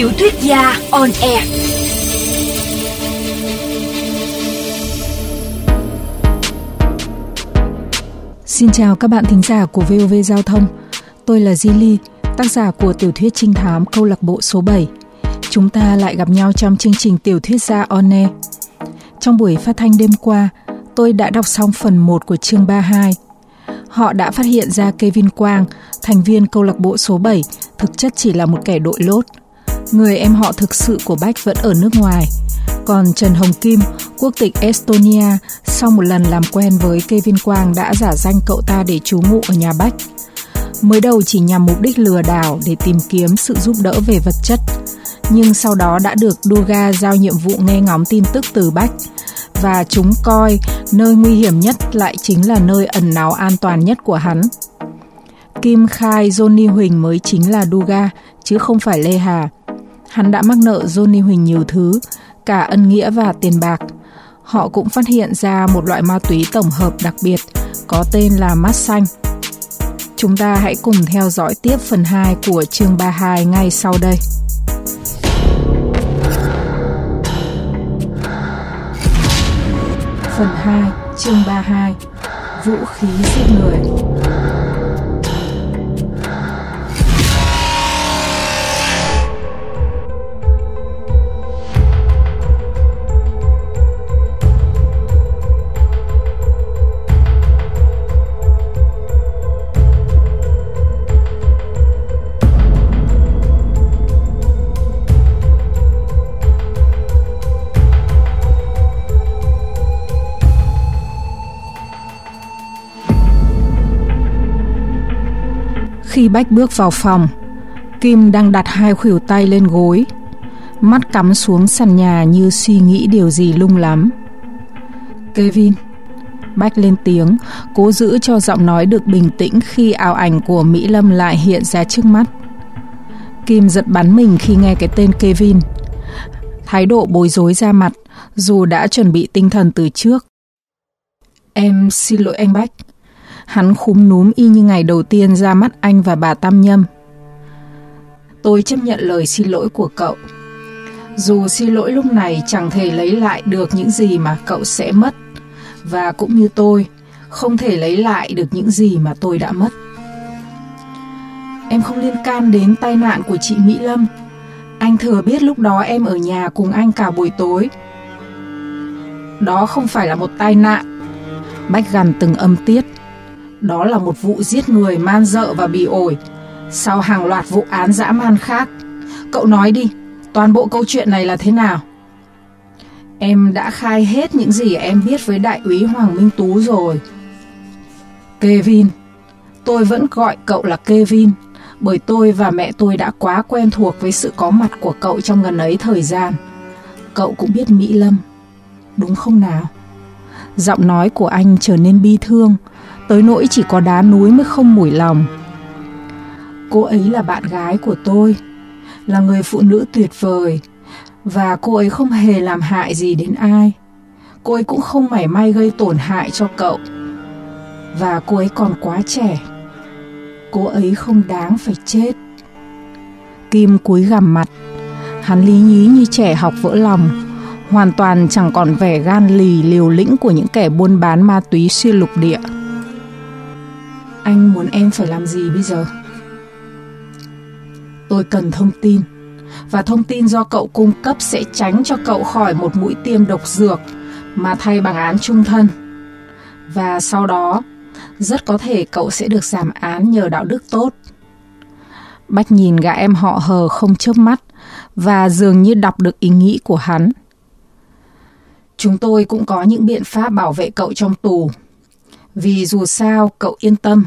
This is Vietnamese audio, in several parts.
Tiểu thuyết gia on air. Xin chào các bạn thính giả của VOV Giao thông. Tôi là Zili, tác giả của tiểu thuyết trinh thám câu lạc bộ số 7. Chúng ta lại gặp nhau trong chương trình tiểu thuyết gia on air. Trong buổi phát thanh đêm qua, tôi đã đọc xong phần 1 của chương 32. Họ đã phát hiện ra Kevin Quang, thành viên câu lạc bộ số 7, thực chất chỉ là một kẻ đội lốt. Người em họ thực sự của Bách vẫn ở nước ngoài. Còn Trần Hồng Kim, quốc tịch Estonia, sau một lần làm quen với Kevin Quang đã giả danh cậu ta để trú ngụ ở nhà Bách. Mới đầu chỉ nhằm mục đích lừa đảo để tìm kiếm sự giúp đỡ về vật chất, nhưng sau đó đã được Duga giao nhiệm vụ nghe ngóng tin tức từ Bách và chúng coi nơi nguy hiểm nhất lại chính là nơi ẩn náu an toàn nhất của hắn. Kim khai Johnny Huỳnh mới chính là Duga, chứ không phải Lê Hà. Hắn đã mắc nợ Johnny Huỳnh nhiều thứ, cả ân nghĩa và tiền bạc. Họ cũng phát hiện ra một loại ma túy tổng hợp đặc biệt có tên là mắt xanh. Chúng ta hãy cùng theo dõi tiếp phần 2 của chương 32 ngay sau đây. Phần 2, chương 32 Vũ khí giết người Khi Bách bước vào phòng, Kim đang đặt hai khuỷu tay lên gối, mắt cắm xuống sàn nhà như suy nghĩ điều gì lung lắm. Kevin, Bách lên tiếng, cố giữ cho giọng nói được bình tĩnh khi ảo ảnh của Mỹ Lâm lại hiện ra trước mắt. Kim giật bắn mình khi nghe cái tên Kevin. Thái độ bối rối ra mặt, dù đã chuẩn bị tinh thần từ trước. Em xin lỗi anh Bách. Hắn khúm núm y như ngày đầu tiên ra mắt anh và bà Tam Nhâm. Tôi chấp nhận lời xin lỗi của cậu. Dù xin lỗi lúc này chẳng thể lấy lại được những gì mà cậu sẽ mất. Và cũng như tôi, không thể lấy lại được những gì mà tôi đã mất. Em không liên can đến tai nạn của chị Mỹ Lâm. Anh thừa biết lúc đó em ở nhà cùng anh cả buổi tối. Đó không phải là một tai nạn. Bách gằn từng âm tiết. Đó là một vụ giết người man dợ và bị ổi, sau hàng loạt vụ án dã man khác. Cậu nói đi, toàn bộ câu chuyện này là thế nào? Em đã khai hết những gì em biết với đại úy Hoàng Minh Tú rồi. Kevin, tôi vẫn gọi cậu là Kevin, bởi tôi và mẹ tôi đã quá quen thuộc với sự có mặt của cậu trong gần ấy thời gian. Cậu cũng biết Mỹ Lâm, đúng không nào? Giọng nói của anh trở nên bi thương, tới nỗi chỉ có đá núi mới không mủi lòng. Cô ấy là bạn gái của tôi, là người phụ nữ tuyệt vời, và cô ấy không hề làm hại gì đến ai. Cô ấy cũng không mảy may gây tổn hại cho cậu. Và cô ấy còn quá trẻ. Cô ấy không đáng phải chết. Kim cúi gằm mặt, hắn lý nhí như trẻ học vỡ lòng, hoàn toàn chẳng còn vẻ gan lì liều lĩnh của những kẻ buôn bán ma túy xuyên lục địa. Anh muốn em phải làm gì bây giờ? Tôi cần thông tin và thông tin do cậu cung cấp sẽ tránh cho cậu khỏi một mũi tiêm độc dược mà thay bằng án trung thân. Và sau đó, rất có thể cậu sẽ được giảm án nhờ đạo đức tốt. Bách nhìn gã em họ hờ không chớp mắt và dường như đọc được ý nghĩ của hắn. Chúng tôi cũng có những biện pháp bảo vệ cậu trong tù. Vì dù sao, cậu yên tâm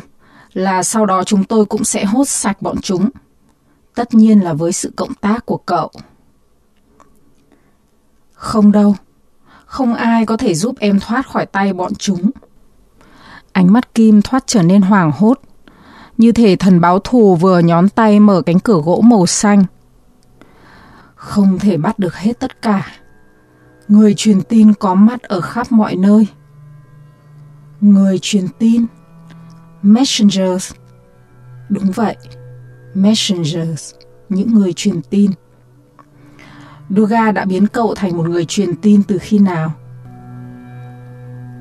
là sau đó chúng tôi cũng sẽ hốt sạch bọn chúng. Tất nhiên là với sự cộng tác của cậu. Không đâu, không ai có thể giúp em thoát khỏi tay bọn chúng. Ánh mắt Kim thoát trở nên hoảng hốt, như thể thần báo thù vừa nhón tay mở cánh cửa gỗ màu xanh. Không thể bắt được hết tất cả. Người truyền tin có mắt ở khắp mọi nơi. Người truyền tin Messengers Đúng vậy, messengers, những người truyền tin. Duga đã biến cậu thành một người truyền tin từ khi nào?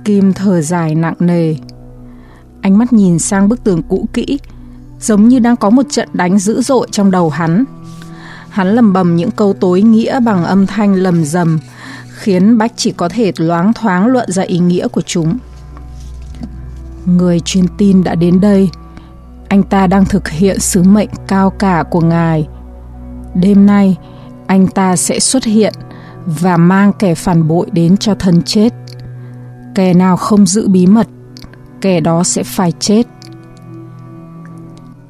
Kim thở dài nặng nề. Ánh mắt nhìn sang bức tường cũ kỹ, giống như đang có một trận đánh dữ dội trong đầu hắn. Hắn lầm bầm những câu tối nghĩa bằng âm thanh lầm rầm, khiến Bách chỉ có thể loáng thoáng luận ra ý nghĩa của chúng. Người truyền tin đã đến đây. Anh ta đang thực hiện sứ mệnh cao cả của ngài. Đêm nay, anh ta sẽ xuất hiện và mang kẻ phản bội đến cho thân chết. Kẻ nào không giữ bí mật, kẻ đó sẽ phải chết.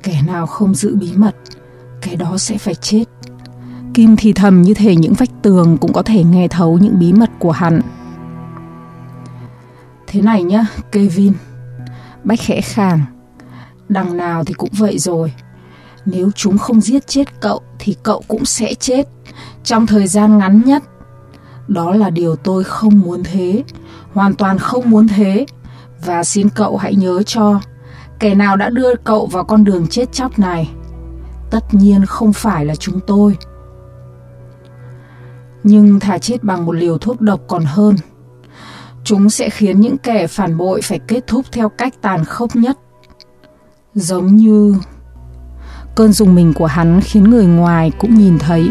Kẻ nào không giữ bí mật, kẻ đó sẽ phải chết. Kim thì thầm như thể những vách tường cũng có thể nghe thấu những bí mật của hắn. Thế này nhá, Kevin. Bách khẽ khàng. Đằng nào thì cũng vậy rồi. Nếu chúng không giết chết cậu thì cậu cũng sẽ chết trong thời gian ngắn nhất. Đó là điều tôi không muốn thế, hoàn toàn không muốn thế. Và xin cậu hãy nhớ cho, kẻ nào đã đưa cậu vào con đường chết chóc này, tất nhiên không phải là chúng tôi. Nhưng thà chết bằng một liều thuốc độc còn hơn. Chúng sẽ khiến những kẻ phản bội phải kết thúc theo cách tàn khốc nhất. Giống như... Cơn dùng mình của hắn khiến người ngoài cũng nhìn thấy,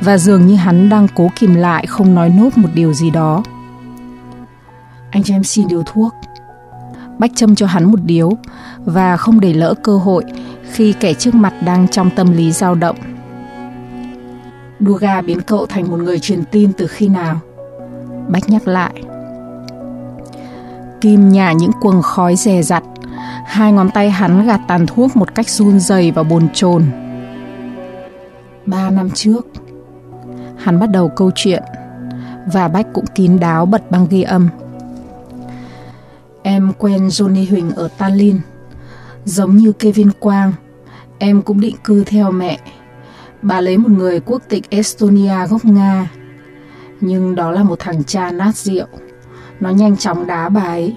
và dường như hắn đang cố kìm lại không nói nốt một điều gì đó. Anh cho em xin điều thuốc. Bách châm cho hắn một điếu, và không để lỡ cơ hội khi kẻ trước mặt đang trong tâm lý dao động. Duga biến cậu thành một người truyền tin từ khi nào? Bách nhắc lại. Kim nhả những quầng khói dè rặt. Hai ngón tay hắn gạt tàn thuốc một cách run rẩy và bồn chồn. Ba năm trước, hắn bắt đầu câu chuyện và Bách cũng kín đáo bật băng ghi âm. Em quen Johnny Huỳnh ở Tallinn. Giống như Kevin Quang, em cũng định cư theo mẹ. Bà lấy một người quốc tịch Estonia gốc Nga. Nhưng đó là một thằng cha nát rượu. Nó nhanh chóng đá bà ấy.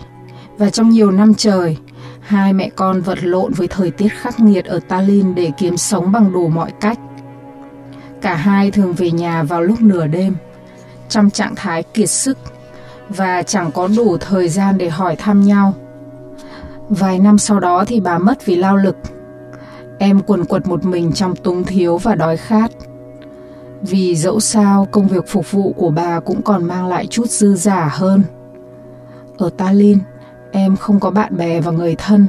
Và trong nhiều năm trời, hai mẹ con vật lộn với thời tiết khắc nghiệt ở Tallinn để kiếm sống bằng đủ mọi cách. Cả hai thường về nhà vào lúc nửa đêm, trong trạng thái kiệt sức và chẳng có đủ thời gian để hỏi thăm nhau. Vài năm sau đó thì bà mất vì lao lực. Em quần quật một mình trong túng thiếu và đói khát. Vì dẫu sao công việc phục vụ của bà cũng còn mang lại chút dư giả hơn. Ở Tallinn, em không có bạn bè và người thân.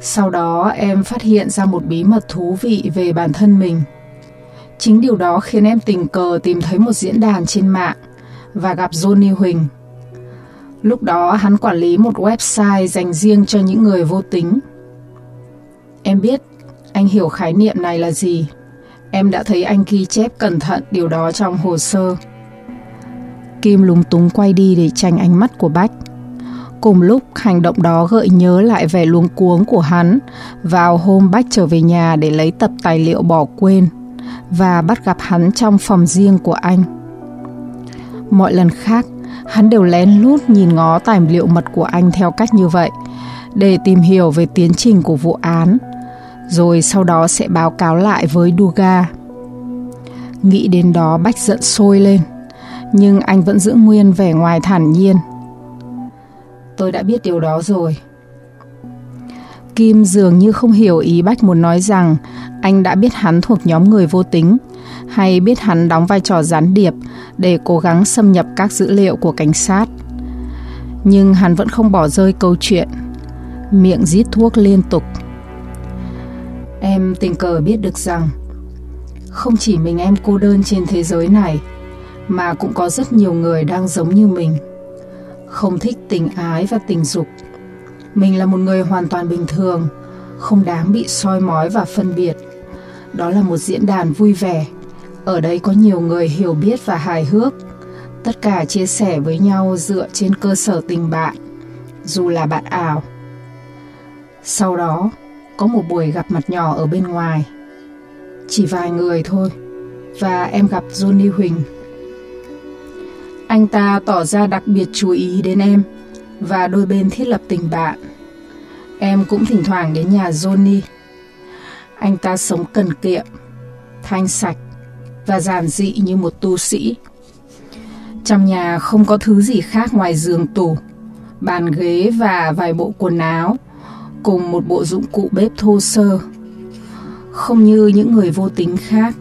Sau đó em phát hiện ra một bí mật thú vị về bản thân mình. Chính điều đó khiến em tình cờ tìm thấy một diễn đàn trên mạng và gặp Johnny Huỳnh. Lúc đó hắn quản lý một website dành riêng cho những người vô tính. Em biết anh hiểu khái niệm này là gì. Em đã thấy anh ghi chép cẩn thận điều đó trong hồ sơ. Kim lúng túng quay đi để tránh ánh mắt của Bách. Cùng lúc hành động đó gợi nhớ lại vẻ luống cuống của hắn vào hôm Bách trở về nhà để lấy tập tài liệu bỏ quên và bắt gặp hắn trong phòng riêng của anh. Mọi lần khác, hắn đều lén lút nhìn ngó tài liệu mật của anh theo cách như vậy để tìm hiểu về tiến trình của vụ án, rồi sau đó sẽ báo cáo lại với Duga. Nghĩ đến đó Bách giận sôi lên, nhưng anh vẫn giữ nguyên vẻ ngoài thản nhiên. Tôi đã biết điều đó rồi. Kim dường như không hiểu ý Bách muốn nói rằng anh đã biết hắn thuộc nhóm người vô tính hay biết hắn đóng vai trò gián điệp để cố gắng xâm nhập các dữ liệu của cảnh sát. Nhưng hắn vẫn không bỏ rơi câu chuyện, miệng rít thuốc liên tục. Em tình cờ biết được rằng không chỉ mình em cô đơn trên thế giới này mà cũng có rất nhiều người đang giống như mình. Không thích tình ái và tình dục. Mình là một người hoàn toàn bình thường, không đáng bị soi mói và phân biệt. Đó là một diễn đàn vui vẻ. Ở đây có nhiều người hiểu biết và hài hước. Tất cả chia sẻ với nhau dựa trên cơ sở tình bạn, dù là bạn ảo. Sau đó, có một buổi gặp mặt nhỏ ở bên ngoài. Chỉ vài người thôi, và em gặp Johnny Huỳnh. Anh ta tỏ ra đặc biệt chú ý đến em và đôi bên thiết lập tình bạn. Em cũng thỉnh thoảng đến nhà Johnny. Anh ta sống cần kiệm, thanh sạch, và giản dị như một tu sĩ. Trong nhà không có thứ gì khác ngoài giường tủ, bàn ghế và vài bộ quần áo, cùng một bộ dụng cụ bếp thô sơ. Không như những người vô tính khác,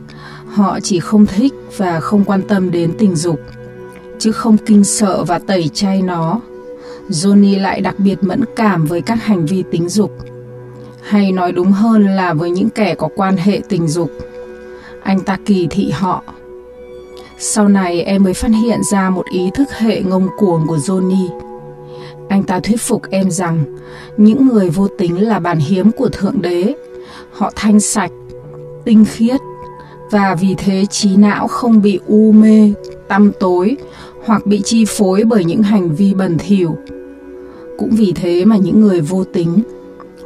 họ chỉ không thích và không quan tâm đến tình dục, chứ không kinh sợ và tẩy chay nó. Johnny lại đặc biệt mẫn cảm với các hành vi tính dục, hay nói đúng hơn là với những kẻ có quan hệ tình dục. Anh ta kỳ thị họ. Sau này em mới phát hiện ra một ý thức hệ ngông cuồng của Johnny. Anh ta thuyết phục em rằng những người vô tính là bản hiếm của Thượng Đế. Họ thanh sạch, tinh khiết và vì thế trí não không bị u mê, tăm tối hoặc bị chi phối bởi những hành vi bẩn thỉu. Cũng vì thế mà những người vô tính,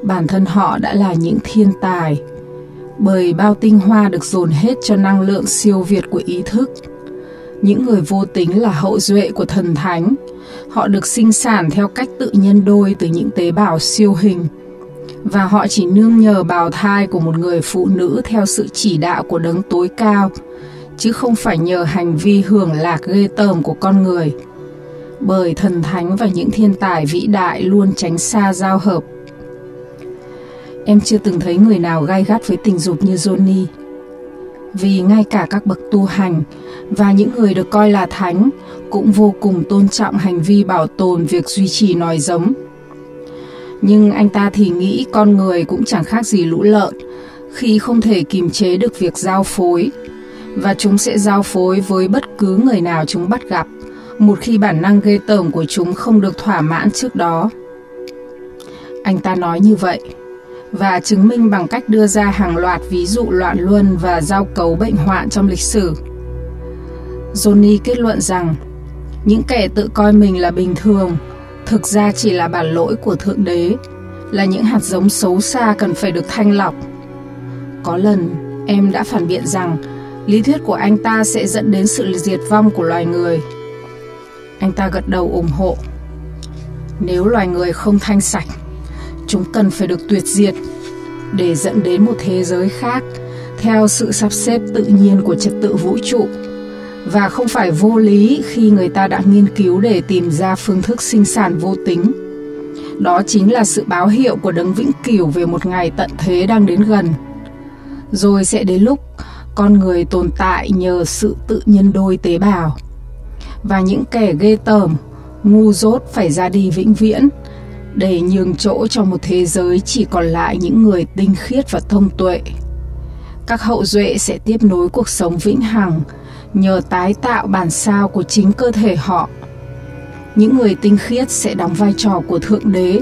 bản thân họ đã là những thiên tài, bởi bao tinh hoa được dồn hết cho năng lượng siêu việt của ý thức. Những người vô tính là hậu duệ của thần thánh, họ được sinh sản theo cách tự nhân đôi từ những tế bào siêu hình và họ chỉ nương nhờ bào thai của một người phụ nữ theo sự chỉ đạo của đấng tối cao chứ không phải nhờ hành vi hưởng lạc ghê tởm của con người. Bởi thần thánh và những thiên tài vĩ đại luôn tránh xa giao hợp. Em chưa từng thấy người nào gai gắt với tình dục như johnny. Vì ngay cả các bậc tu hành và những người được coi là thánh cũng vô cùng tôn trọng hành vi bảo tồn việc duy trì nòi giống. Nhưng anh ta thì nghĩ con người cũng chẳng khác gì lũ lợn khi không thể kiềm chế được việc giao phối và chúng sẽ giao phối với bất cứ người nào chúng bắt gặp một khi bản năng ghê tởm của chúng không được thỏa mãn trước đó. Anh ta nói như vậy và chứng minh bằng cách đưa ra hàng loạt ví dụ loạn luân và giao cấu bệnh hoạn trong lịch sử. Johnny kết luận rằng những kẻ tự coi mình là bình thường thực ra chỉ là bản lỗi của Thượng Đế, là những hạt giống xấu xa cần phải được thanh lọc. Có lần, em đã phản biện rằng lý thuyết của anh ta sẽ dẫn đến sự diệt vong của loài người. Anh ta gật đầu ủng hộ. Nếu loài người không thanh sạch, chúng cần phải được tuyệt diệt để dẫn đến một thế giới khác theo sự sắp xếp tự nhiên của trật tự vũ trụ và không phải vô lý khi người ta đã nghiên cứu để tìm ra phương thức sinh sản vô tính. Đó chính là sự báo hiệu của đấng vĩnh cửu về một ngày tận thế đang đến gần. Rồi sẽ đến lúc con người tồn tại nhờ sự tự nhân đôi tế bào. Và những kẻ ghê tởm, ngu dốt phải ra đi vĩnh viễn để nhường chỗ cho một thế giới chỉ còn lại những người tinh khiết và thông tuệ. Các hậu duệ sẽ tiếp nối cuộc sống vĩnh hằng nhờ tái tạo bản sao của chính cơ thể họ. Những người tinh khiết sẽ đóng vai trò của Thượng Đế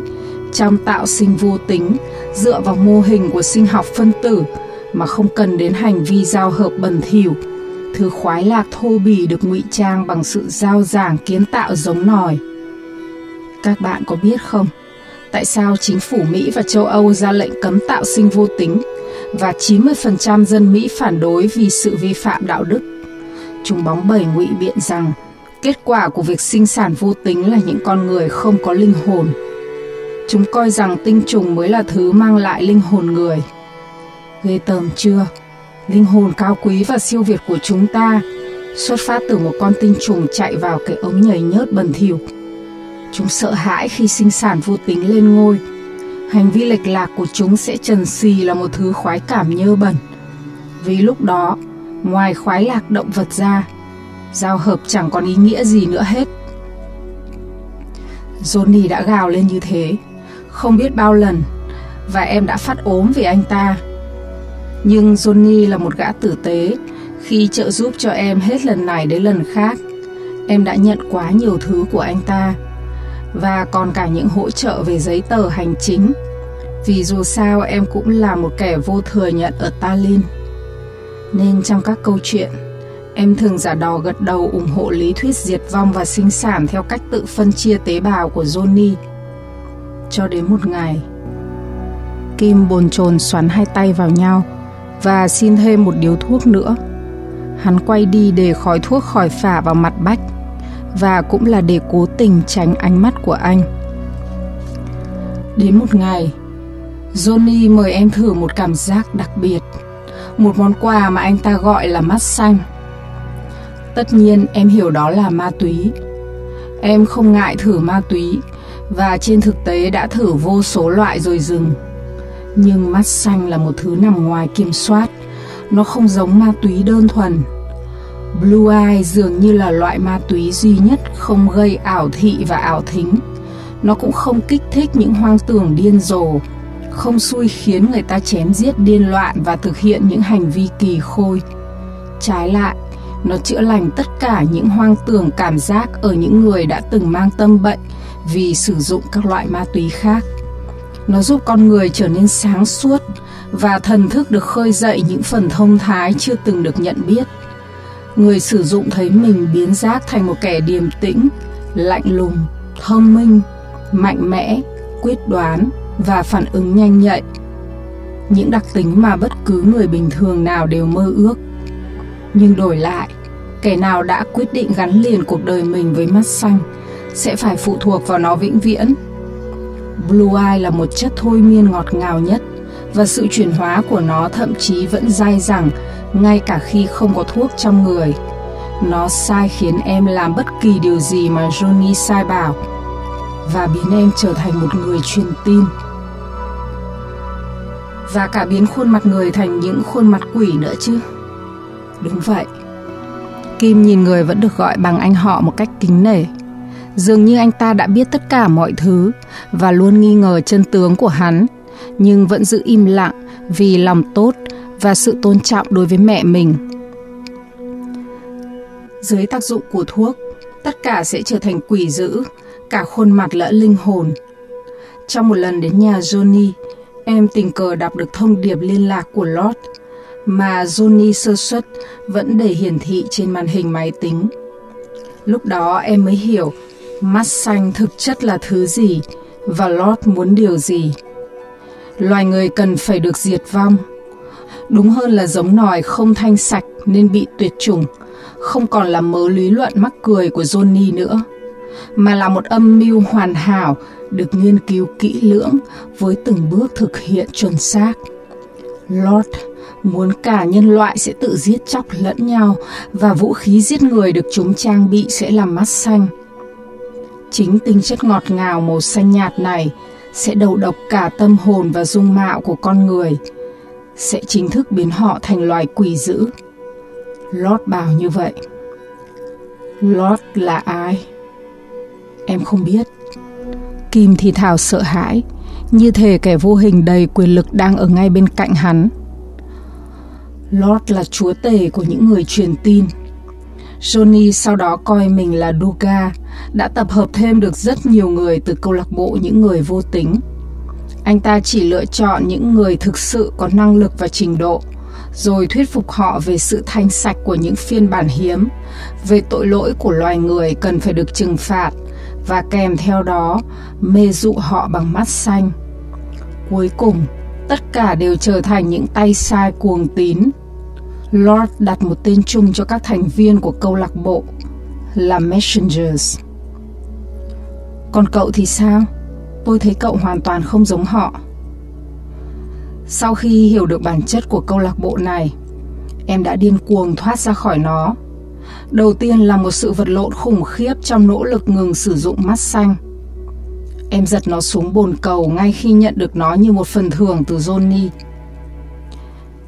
trong tạo sinh vô tính dựa vào mô hình của sinh học phân tử mà không cần đến hành vi giao hợp bẩn thỉu, thứ khoái lạc thô bỉ được ngụy trang bằng sự giao giảng kiến tạo giống nòi. Các bạn có biết không, tại sao chính phủ Mỹ và châu Âu ra lệnh cấm tạo sinh vô tính và 90% dân Mỹ phản đối vì sự vi phạm đạo đức? Chúng bóng bẩy ngụy biện rằng kết quả của việc sinh sản vô tính là những con người không có linh hồn. Chúng coi rằng tinh trùng mới là thứ mang lại linh hồn người. Ghê tởm chưa? Linh hồn cao quý và siêu việt của chúng ta xuất phát từ một con tinh trùng chạy vào cái ống nhầy nhớt bẩn thỉu. Chúng sợ hãi khi sinh sản vô tính lên ngôi. Hành vi lệch lạc của chúng sẽ trần xì là một thứ khoái cảm nhơ bẩn. Vì lúc đó, Ngoài khoái lạc động vật ra, giao hợp chẳng còn ý nghĩa gì nữa hết. Johnny đã gào lên như thế, không biết bao lần, và em đã phát ốm vì anh ta. Nhưng Johnny là một gã tử tế, khi trợ giúp cho em hết lần này đến lần khác, em đã nhận quá nhiều thứ của anh ta, và còn cả những hỗ trợ về giấy tờ hành chính, vì dù sao em cũng là một kẻ vô thừa nhận ở Tallinn. Nên trong các câu chuyện, em thường giả đò gật đầu ủng hộ lý thuyết diệt vong và sinh sản theo cách tự phân chia tế bào của Johnny. Cho đến một ngày, Kim bồn chồn xoắn hai tay vào nhau và xin thêm một điếu thuốc nữa. Hắn quay đi để khói thuốc khỏi phả vào mặt Bách và cũng là để cố tình tránh ánh mắt của anh. Đến một ngày, Johnny mời em thử một cảm giác đặc biệt một món quà mà anh ta gọi là mắt xanh. Tất nhiên em hiểu đó là ma túy. Em không ngại thử ma túy và trên thực tế đã thử vô số loại rồi dừng. Nhưng mắt xanh là một thứ nằm ngoài kiểm soát. Nó không giống ma túy đơn thuần. Blue Eye dường như là loại ma túy duy nhất không gây ảo thị và ảo thính. Nó cũng không kích thích những hoang tưởng điên rồ, không xui khiến người ta chém giết điên loạn và thực hiện những hành vi kỳ khôi. Trái lại, nó chữa lành tất cả những hoang tưởng cảm giác ở những người đã từng mang tâm bệnh vì sử dụng các loại ma túy khác. Nó giúp con người trở nên sáng suốt và thần thức được khơi dậy những phần thông thái chưa từng được nhận biết. Người sử dụng thấy mình biến giác thành một kẻ điềm tĩnh, lạnh lùng, thông minh, mạnh mẽ, quyết đoán và phản ứng nhanh nhạy. Những đặc tính mà bất cứ người bình thường nào đều mơ ước. Nhưng đổi lại, kẻ nào đã quyết định gắn liền cuộc đời mình với mắt xanh sẽ phải phụ thuộc vào nó vĩnh viễn. Blue Eye là một chất thôi miên ngọt ngào nhất, và sự chuyển hóa của nó thậm chí vẫn dai dẳng, ngay cả khi không có thuốc trong người. Nó sai khiến em làm bất kỳ điều gì mà Johnny sai bảo, và biến em trở thành một người truyền tin. Và cả biến khuôn mặt người thành những khuôn mặt quỷ nữa chứ. Đúng vậy. Kim nhìn người vẫn được gọi bằng anh họ một cách kính nể. Dường như anh ta đã biết tất cả mọi thứ và luôn nghi ngờ chân tướng của hắn, nhưng vẫn giữ im lặng vì lòng tốt và sự tôn trọng đối với mẹ mình. Dưới tác dụng của thuốc, tất cả sẽ trở thành quỷ dữ, cả khuôn mặt lẫn linh hồn. Trong một lần đến nhà Johnny, em tình cờ đọc được thông điệp liên lạc của Lord mà Johnny sơ suất vẫn để hiển thị trên màn hình máy tính. Lúc đó em mới hiểu mắt xanh thực chất là thứ gì và Lord muốn điều gì. Loài người cần phải được diệt vong. Đúng hơn là giống nòi không thanh sạch nên bị tuyệt chủng, không còn là mớ lý luận mắc cười của Johnny nữa, mà là một âm mưu hoàn hảo được nghiên cứu kỹ lưỡng với từng bước thực hiện chuẩn xác. Lord muốn cả nhân loại sẽ tự giết chóc lẫn nhau và vũ khí giết người được chúng trang bị sẽ là mắt xanh. Chính tinh chất ngọt ngào màu xanh nhạt này sẽ đầu độc cả tâm hồn và dung mạo của con người, sẽ chính thức biến họ thành loài quỷ dữ. Lord bảo như vậy. Lord là ai? Em không biết. Kim thì thào sợ hãi, như thể kẻ vô hình đầy quyền lực đang ở ngay bên cạnh hắn. Lord là chúa tể của những người truyền tin. Johnny sau đó coi mình là Duga, đã tập hợp thêm được rất nhiều người từ câu lạc bộ những người vô tính. Anh ta chỉ lựa chọn những người thực sự có năng lực và trình độ, rồi thuyết phục họ về sự thanh sạch của những phiên bản hiếm, về tội lỗi của loài người cần phải được trừng phạt, và kèm theo đó mê dụ họ bằng mắt xanh. Cuối cùng, tất cả đều trở thành những tay sai cuồng tín Lord đặt một tên chung cho các thành viên của câu lạc bộ là Messengers. Còn cậu thì sao? Tôi thấy cậu hoàn toàn không giống họ. Sau khi hiểu được bản chất của câu lạc bộ này, em đã điên cuồng thoát ra khỏi nó. Đầu tiên là một sự vật lộn khủng khiếp trong nỗ lực ngừng sử dụng mắt xanh. Em giật nó xuống bồn cầu ngay khi nhận được nó như một phần thưởng từ Johnny.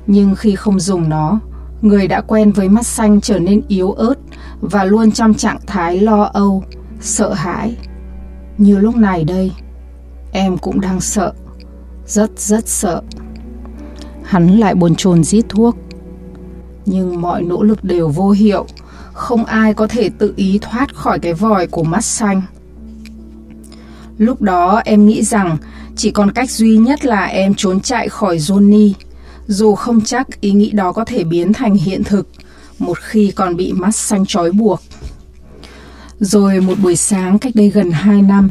Nhưng khi không dùng nó, Người đã quen với mắt xanh trở nên yếu ớt và luôn trong trạng thái lo âu, sợ hãi. Như lúc này đây, em cũng đang sợ, rất rất sợ. Hắn lại bồn chồn rít thuốc. Nhưng mọi nỗ lực đều vô hiệu, không ai có thể tự ý thoát khỏi cái vòi của mắt xanh. Lúc đó em nghĩ rằng chỉ còn cách duy nhất là em trốn chạy khỏi Johnny dù không chắc ý nghĩ đó có thể biến thành hiện thực một khi còn bị mắt xanh trói buộc. Rồi một buổi sáng cách đây gần 2 năm,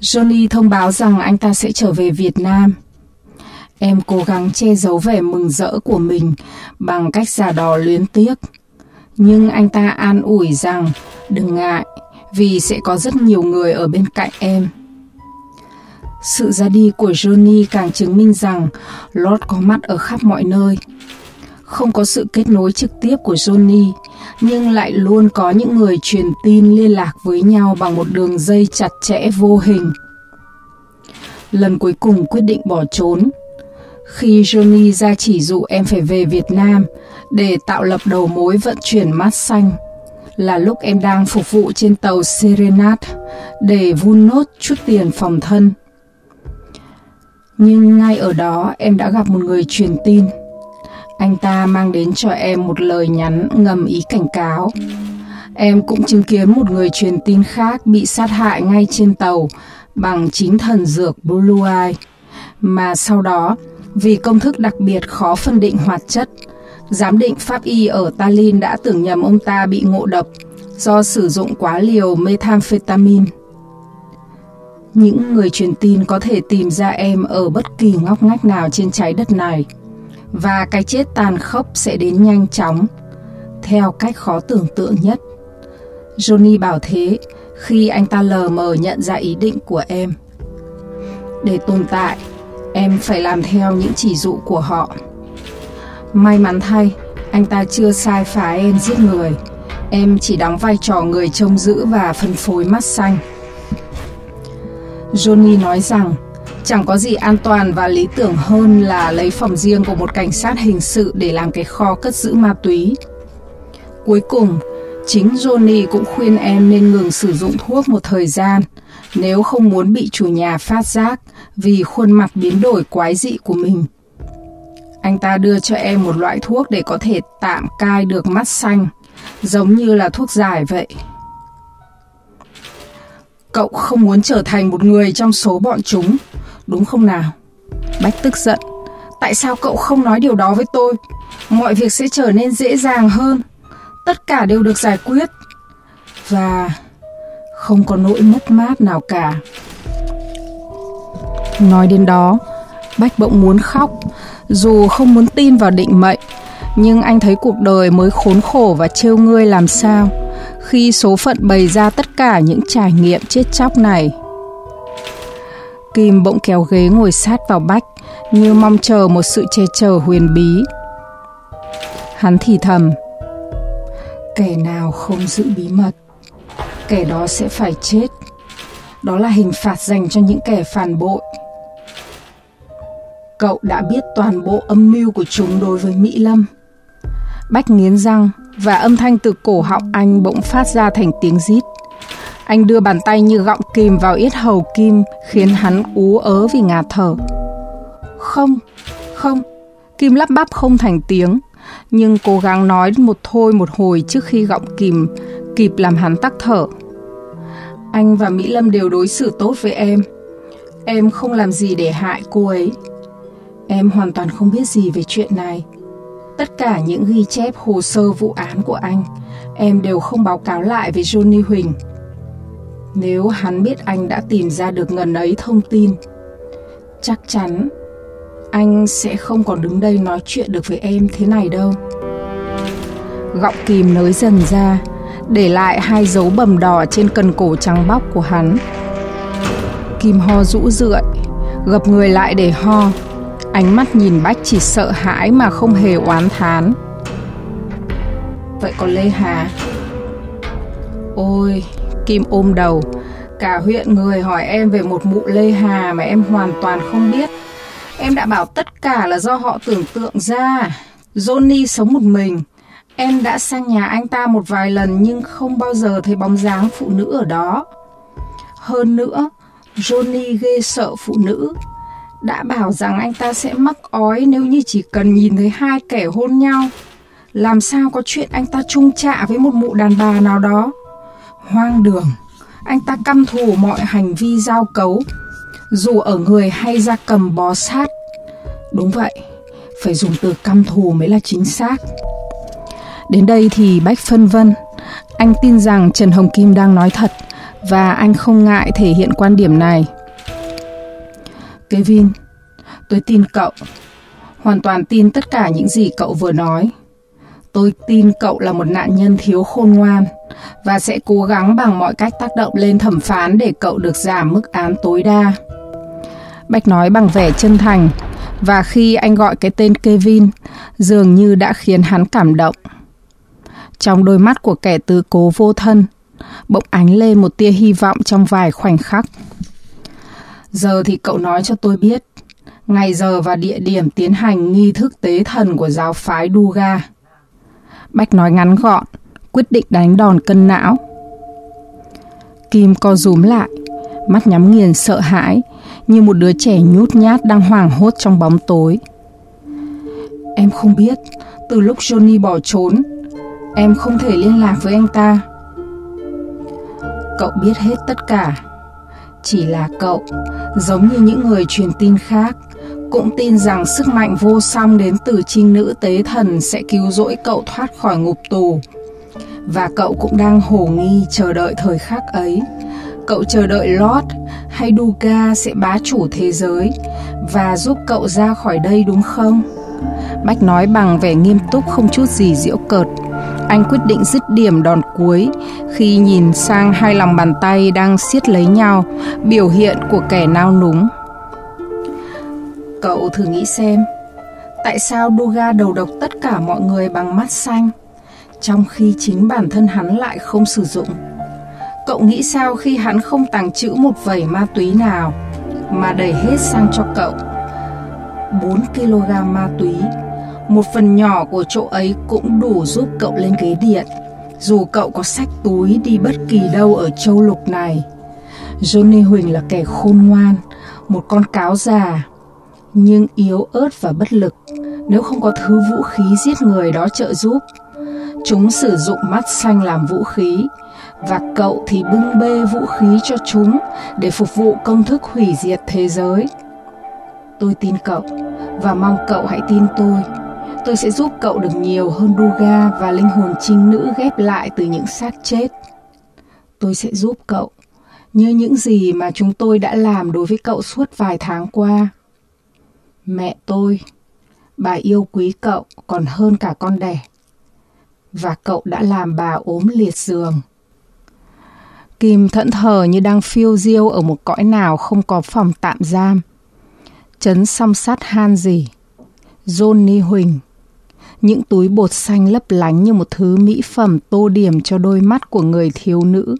Johnny thông báo rằng anh ta sẽ trở về Việt Nam. Em cố gắng che giấu vẻ mừng rỡ của mình bằng cách giả đò luyến tiếc. Nhưng anh ta an ủi rằng đừng ngại vì sẽ có rất nhiều người ở bên cạnh em. Sự ra đi của Johnny càng chứng minh rằng Lord có mặt ở khắp mọi nơi không có sự kết nối trực tiếp của Johnny, nhưng lại luôn có những người truyền tin liên lạc với nhau bằng một đường dây chặt chẽ vô hình. Lần cuối cùng quyết định bỏ trốn. Khi Johnny ra chỉ dụ em phải về Việt Nam để tạo lập đầu mối vận chuyển mát xanh, là lúc em đang phục vụ trên tàu Serenat để vun nốt chút tiền phòng thân. Nhưng ngay ở đó em đã gặp một người truyền tin. Anh ta mang đến cho em một lời nhắn ngầm ý cảnh cáo. Em cũng chứng kiến một người truyền tin khác bị sát hại ngay trên tàu bằng chính thần dược Blue Eye. Mà sau đó, vì công thức đặc biệt khó phân định hoạt chất, giám định pháp y ở Tallinn đã tưởng nhầm ông ta bị ngộ độc do sử dụng quá liều methamphetamine. Những người truyền tin có thể tìm ra em ở bất kỳ ngóc ngách nào trên trái đất này và cái chết tàn khốc sẽ đến nhanh chóng theo cách khó tưởng tượng nhất. Johnny bảo thế khi anh ta lờ mờ nhận ra ý định của em. Để tồn tại, em phải làm theo những chỉ dụ của họ. May mắn thay, anh ta chưa sai phá em giết người. Em chỉ đóng vai trò người trông giữ và phân phối mắt xanh. Johnny nói rằng chẳng có gì an toàn và lý tưởng hơn là lấy phòng riêng của một cảnh sát hình sự để làm cái kho cất giữ ma túy. Cuối cùng, chính Johnny cũng khuyên em nên ngừng sử dụng thuốc một thời gian nếu không muốn bị chủ nhà phát giác vì khuôn mặt biến đổi quái dị của mình. Anh ta đưa cho em một loại thuốc để có thể tạm cai được mắt xanh, giống như là thuốc giải vậy. Cậu không muốn trở thành một người trong số bọn chúng, đúng không nào? Bách tức giận. Tại sao cậu không nói điều đó với tôi? Mọi việc sẽ trở nên dễ dàng hơn. Tất cả đều được giải quyết. Và không có nỗi mất mát nào cả. Nói đến đó, Bách bỗng muốn khóc, dù không muốn tin vào định mệnh, nhưng anh thấy cuộc đời mới khốn khổ và trêu ngươi làm sao khi số phận bày ra tất cả những trải nghiệm chết chóc này. Kim bỗng kéo ghế ngồi sát vào Bách như mong chờ một sự che chở huyền bí. Hắn thì thầm, kẻ nào không giữ bí mật, kẻ đó sẽ phải chết. Đó là hình phạt dành cho những kẻ phản bội. Cậu đã biết toàn bộ âm mưu của chúng đối với Mỹ Lâm. Bách nghiến răng và âm thanh từ cổ họng anh bỗng phát ra thành tiếng rít. Anh đưa bàn tay như gọng kìm vào yết hầu Kim khiến hắn ú ớ vì ngạt thở. Không, không, Kim lắp bắp không thành tiếng, nhưng cố gắng nói một thôi một hồi trước khi gọng kìm kịp làm hắn tắc thở. Anh và Mỹ Lâm đều đối xử tốt với em. Em không làm gì để hại cô ấy. Em hoàn toàn không biết gì về chuyện này. Tất cả những ghi chép hồ sơ vụ án của anh, em đều không báo cáo lại với Johnny Huỳnh. Nếu hắn biết anh đã tìm ra được ngần ấy thông tin, chắc chắn anh sẽ không còn đứng đây nói chuyện được với em thế này đâu. Gọng kìm nới dần ra, để lại hai dấu bầm đỏ trên cần cổ trắng bóc của hắn. Kim ho rũ rượi, gập người lại để ho, Ánh mắt nhìn Bách chỉ sợ hãi mà không hề oán thán. Vậy còn Lê Hà? Ôi, Kim ôm đầu. Cả huyện người hỏi em về một mụ Lê Hà mà em hoàn toàn không biết. Em đã bảo tất cả là do họ tưởng tượng ra. Johnny sống một mình. Em đã sang nhà anh ta một vài lần nhưng không bao giờ thấy bóng dáng phụ nữ ở đó. Hơn nữa, Johnny ghê sợ phụ nữ đã bảo rằng anh ta sẽ mắc ói nếu như chỉ cần nhìn thấy hai kẻ hôn nhau. Làm sao có chuyện anh ta chung chạ với một mụ đàn bà nào đó? Hoang đường, anh ta căm thù mọi hành vi giao cấu, dù ở người hay ra cầm bó sát. Đúng vậy, phải dùng từ căm thù mới là chính xác. Đến đây thì Bách phân vân. Anh tin rằng Trần Hồng Kim đang nói thật và anh không ngại thể hiện quan điểm này. Kevin, tôi tin cậu. Hoàn toàn tin tất cả những gì cậu vừa nói. Tôi tin cậu là một nạn nhân thiếu khôn ngoan và sẽ cố gắng bằng mọi cách tác động lên thẩm phán để cậu được giảm mức án tối đa. Bạch nói bằng vẻ chân thành Và khi anh gọi cái tên Kevin, dường như đã khiến hắn cảm động. Trong đôi mắt của kẻ tứ cố vô thân, bỗng ánh lên một tia hy vọng trong vài khoảnh khắc. Giờ thì cậu nói cho tôi biết, ngày giờ và địa điểm tiến hành nghi thức tế thần của giáo phái Duga. Bách nói ngắn gọn, quyết định đánh đòn cân não. Kim co rúm lại, mắt nhắm nghiền sợ hãi, như một đứa trẻ nhút nhát đang hoảng hốt trong bóng tối. Em không biết, từ lúc Johnny bỏ trốn, em không thể liên lạc với anh ta. Cậu biết hết tất cả. Chỉ là cậu, giống như những người truyền tin khác, cũng tin rằng sức mạnh vô song đến từ trinh nữ tế thần sẽ cứu rỗi cậu thoát khỏi ngục tù. Và cậu cũng đang hồ nghi chờ đợi thời khắc ấy. Cậu chờ đợi Lord hay Duga sẽ bá chủ thế giới và giúp cậu ra khỏi đây đúng không? Bách nói bằng vẻ nghiêm túc không chút gì diễu cợt. Anh quyết định dứt điểm đòn cuối khi nhìn sang hai lòng bàn tay đang siết lấy nhau, biểu hiện của kẻ nao núng. Cậu thử nghĩ xem, tại sao Duga đầu độc tất cả mọi người bằng mắt xanh, trong khi chính bản thân hắn lại không sử dụng? Cậu nghĩ sao khi hắn không tàng trữ một vẩy ma túy nào, mà đẩy hết sang cho cậu? 4 kg ma túy, một phần nhỏ của chỗ ấy cũng đủ giúp cậu lên ghế điện, dù cậu có sách túi đi bất kỳ đâu ở châu lục này. Johnny Huỳnh là kẻ khôn ngoan, một con cáo già, nhưng yếu ớt và bất lực nếu không có thứ vũ khí giết người đó trợ giúp. Chúng sử dụng mắt xanh làm vũ khí, và cậu thì bưng bê vũ khí cho chúng để phục vụ công thức hủy diệt thế giới. Tôi tin cậu và mong cậu hãy tin tôi. Tôi sẽ giúp cậu được nhiều hơn Duga và linh hồn trinh nữ ghép lại từ những xác chết. Tôi sẽ giúp cậu như những gì mà chúng tôi đã làm đối với cậu suốt vài tháng qua. Mẹ tôi, bà yêu quý cậu còn hơn cả con đẻ. Và cậu đã làm bà ốm liệt giường. Kim thẫn thờ như đang phiêu diêu ở một cõi nào không có phòng tạm giam. Chấn song sát han gì. Johnny Huỳnh. Những túi bột xanh lấp lánh như một thứ mỹ phẩm tô điểm cho đôi mắt của người thiếu nữ.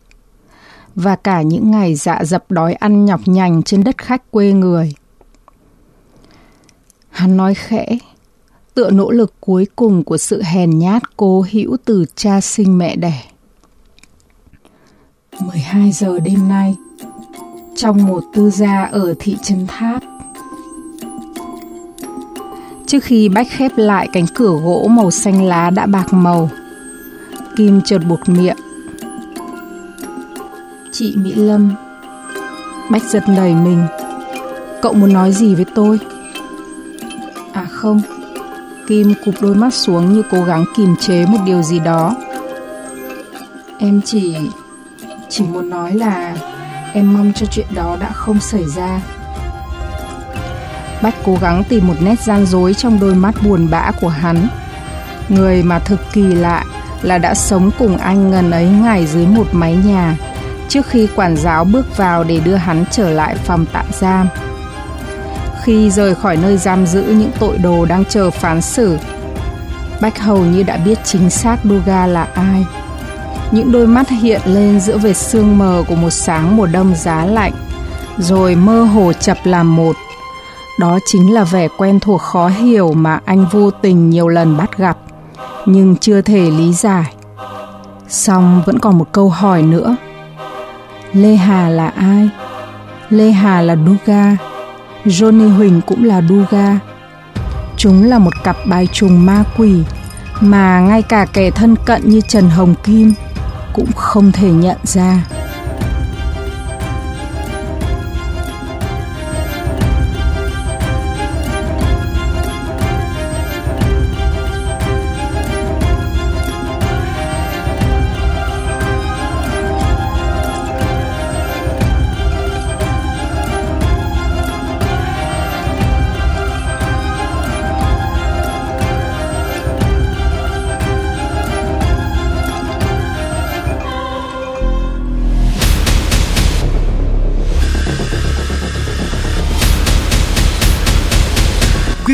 Và cả những ngày dạ dập đói ăn nhọc nhành trên đất khách quê người. Hắn nói khẽ, tựa nỗ lực cuối cùng của sự hèn nhát cố hữu từ cha sinh mẹ đẻ. 12 giờ đêm nay, trong một tư gia ở thị trấn Tháp. Trước khi Bách khép lại cánh cửa gỗ màu xanh lá đã bạc màu, Kim chợt buộc miệng. Chị Mỹ Lâm Bách giật đẩy mình Cậu muốn nói gì với tôi? À không Kim cụp đôi mắt xuống như cố gắng kìm chế một điều gì đó Em chỉ chỉ muốn nói là em mong cho chuyện đó đã không xảy ra. Bách cố gắng tìm một nét gian dối trong đôi mắt buồn bã của hắn. Người mà thực kỳ lạ là đã sống cùng anh ngần ấy ngày dưới một mái nhà trước khi quản giáo bước vào để đưa hắn trở lại phòng tạm giam. Khi rời khỏi nơi giam giữ những tội đồ đang chờ phán xử, Bách hầu như đã biết chính xác Duga là ai những đôi mắt hiện lên giữa vệt sương mờ của một sáng mùa đông giá lạnh, rồi mơ hồ chập làm một. Đó chính là vẻ quen thuộc khó hiểu mà anh vô tình nhiều lần bắt gặp, nhưng chưa thể lý giải. Xong vẫn còn một câu hỏi nữa. Lê Hà là ai? Lê Hà là Duga. Johnny Huỳnh cũng là Duga. Chúng là một cặp bài trùng ma quỷ mà ngay cả kẻ thân cận như Trần Hồng Kim cũng không thể nhận ra